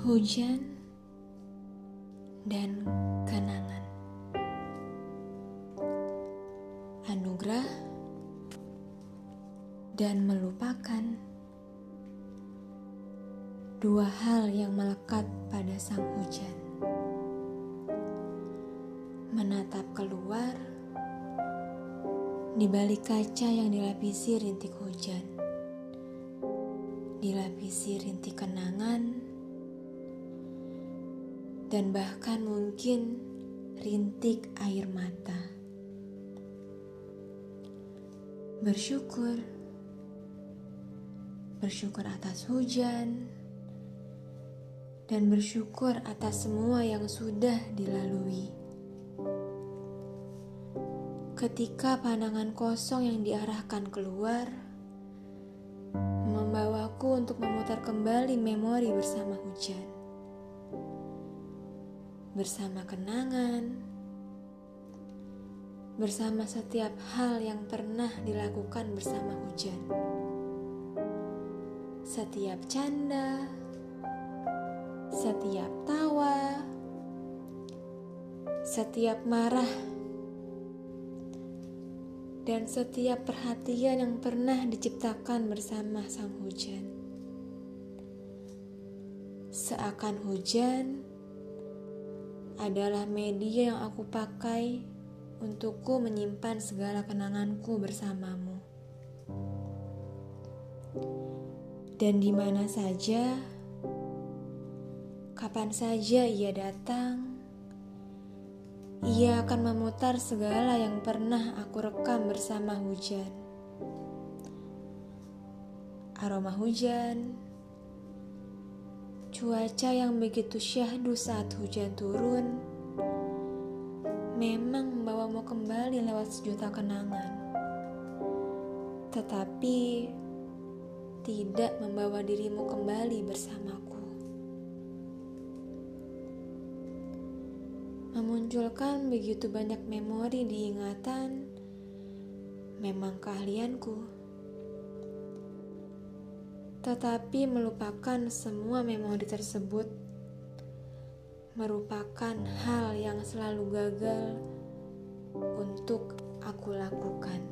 Hujan dan kenangan. Anugerah dan melupakan Dua hal yang melekat pada sang hujan. Menatap keluar di balik kaca yang dilapisi rintik hujan Dilapisi rintik kenangan dan bahkan mungkin rintik air mata. Bersyukur, bersyukur atas hujan, dan bersyukur atas semua yang sudah dilalui. Ketika pandangan kosong yang diarahkan keluar, membawaku untuk memutar kembali memori bersama hujan. Bersama kenangan, bersama setiap hal yang pernah dilakukan bersama hujan, setiap canda, setiap tawa, setiap marah, dan setiap perhatian yang pernah diciptakan bersama sang hujan. Seakan hujan adalah media yang aku pakai untukku menyimpan segala kenanganku bersamamu. Dan di mana saja, kapan saja ia datang, ia akan memutar segala yang pernah aku rekam bersama hujan. Aroma hujan, Cuaca yang begitu syahdu saat hujan turun memang membawamu kembali lewat sejuta kenangan, tetapi tidak membawa dirimu kembali bersamaku. Memunculkan begitu banyak memori di ingatan, memang keahlianku tetapi melupakan semua memori tersebut merupakan hal yang selalu gagal untuk aku lakukan.